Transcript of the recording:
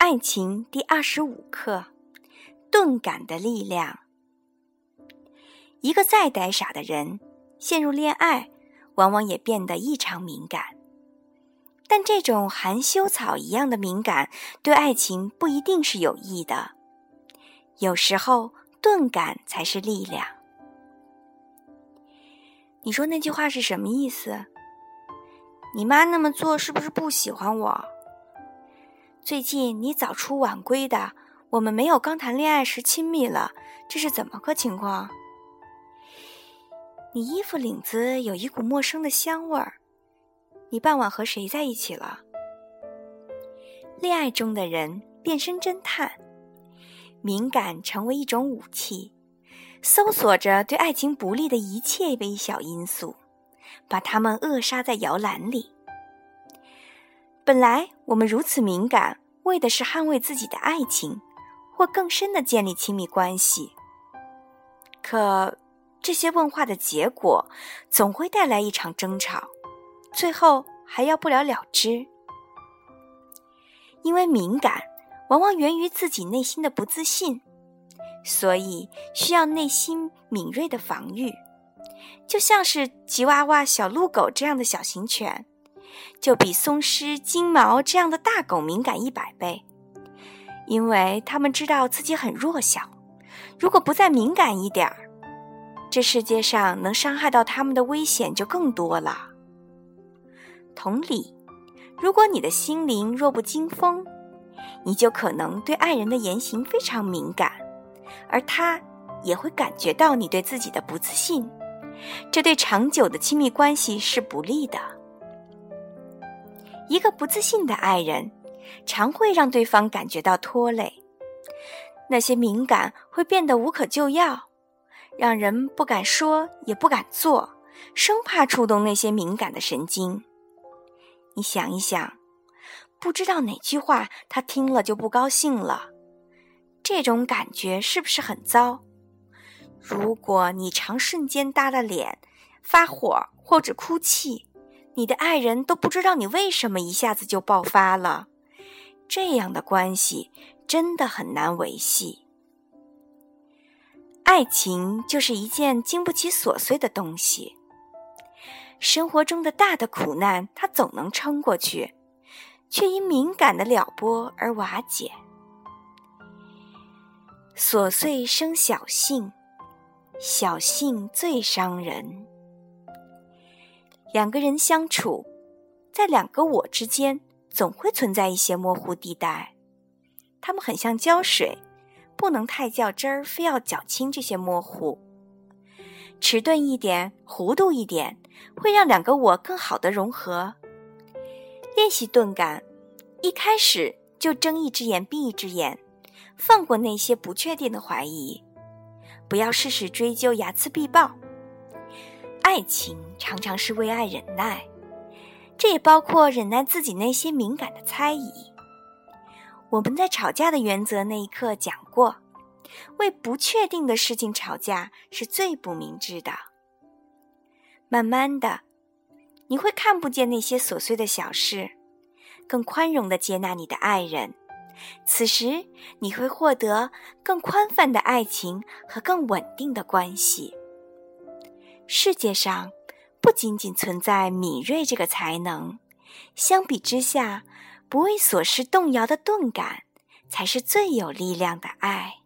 爱情第二十五课：钝感的力量。一个再呆傻的人，陷入恋爱，往往也变得异常敏感。但这种含羞草一样的敏感，对爱情不一定是有益的。有时候，钝感才是力量。你说那句话是什么意思？你妈那么做是不是不喜欢我？最近你早出晚归的，我们没有刚谈恋爱时亲密了，这是怎么个情况？你衣服领子有一股陌生的香味儿，你傍晚和谁在一起了？恋爱中的人变身侦探，敏感成为一种武器，搜索着对爱情不利的一切微小因素，把它们扼杀在摇篮里。本来我们如此敏感，为的是捍卫自己的爱情，或更深的建立亲密关系。可这些问话的结果，总会带来一场争吵，最后还要不了了之。因为敏感，往往源于自己内心的不自信，所以需要内心敏锐的防御，就像是吉娃娃、小鹿狗这样的小型犬。就比松狮、金毛这样的大狗敏感一百倍，因为他们知道自己很弱小。如果不再敏感一点儿，这世界上能伤害到他们的危险就更多了。同理，如果你的心灵弱不禁风，你就可能对爱人的言行非常敏感，而他也会感觉到你对自己的不自信，这对长久的亲密关系是不利的。一个不自信的爱人，常会让对方感觉到拖累。那些敏感会变得无可救药，让人不敢说也不敢做，生怕触动那些敏感的神经。你想一想，不知道哪句话他听了就不高兴了，这种感觉是不是很糟？如果你常瞬间耷了脸、发火或者哭泣。你的爱人都不知道你为什么一下子就爆发了，这样的关系真的很难维系。爱情就是一件经不起琐碎的东西，生活中的大的苦难，它总能撑过去，却因敏感的撩拨而瓦解。琐碎生小性，小性最伤人。两个人相处，在两个我之间，总会存在一些模糊地带。他们很像胶水，不能太较真儿，非要搅清这些模糊。迟钝一点，糊涂一点，会让两个我更好的融合。练习钝感，一开始就睁一只眼闭一只眼，放过那些不确定的怀疑，不要事事追究，睚眦必报。爱情常常是为爱忍耐，这也包括忍耐自己那些敏感的猜疑。我们在吵架的原则那一刻讲过，为不确定的事情吵架是最不明智的。慢慢的，你会看不见那些琐碎的小事，更宽容的接纳你的爱人。此时，你会获得更宽泛的爱情和更稳定的关系。世界上不仅仅存在敏锐这个才能，相比之下，不为琐事动摇的钝感，才是最有力量的爱。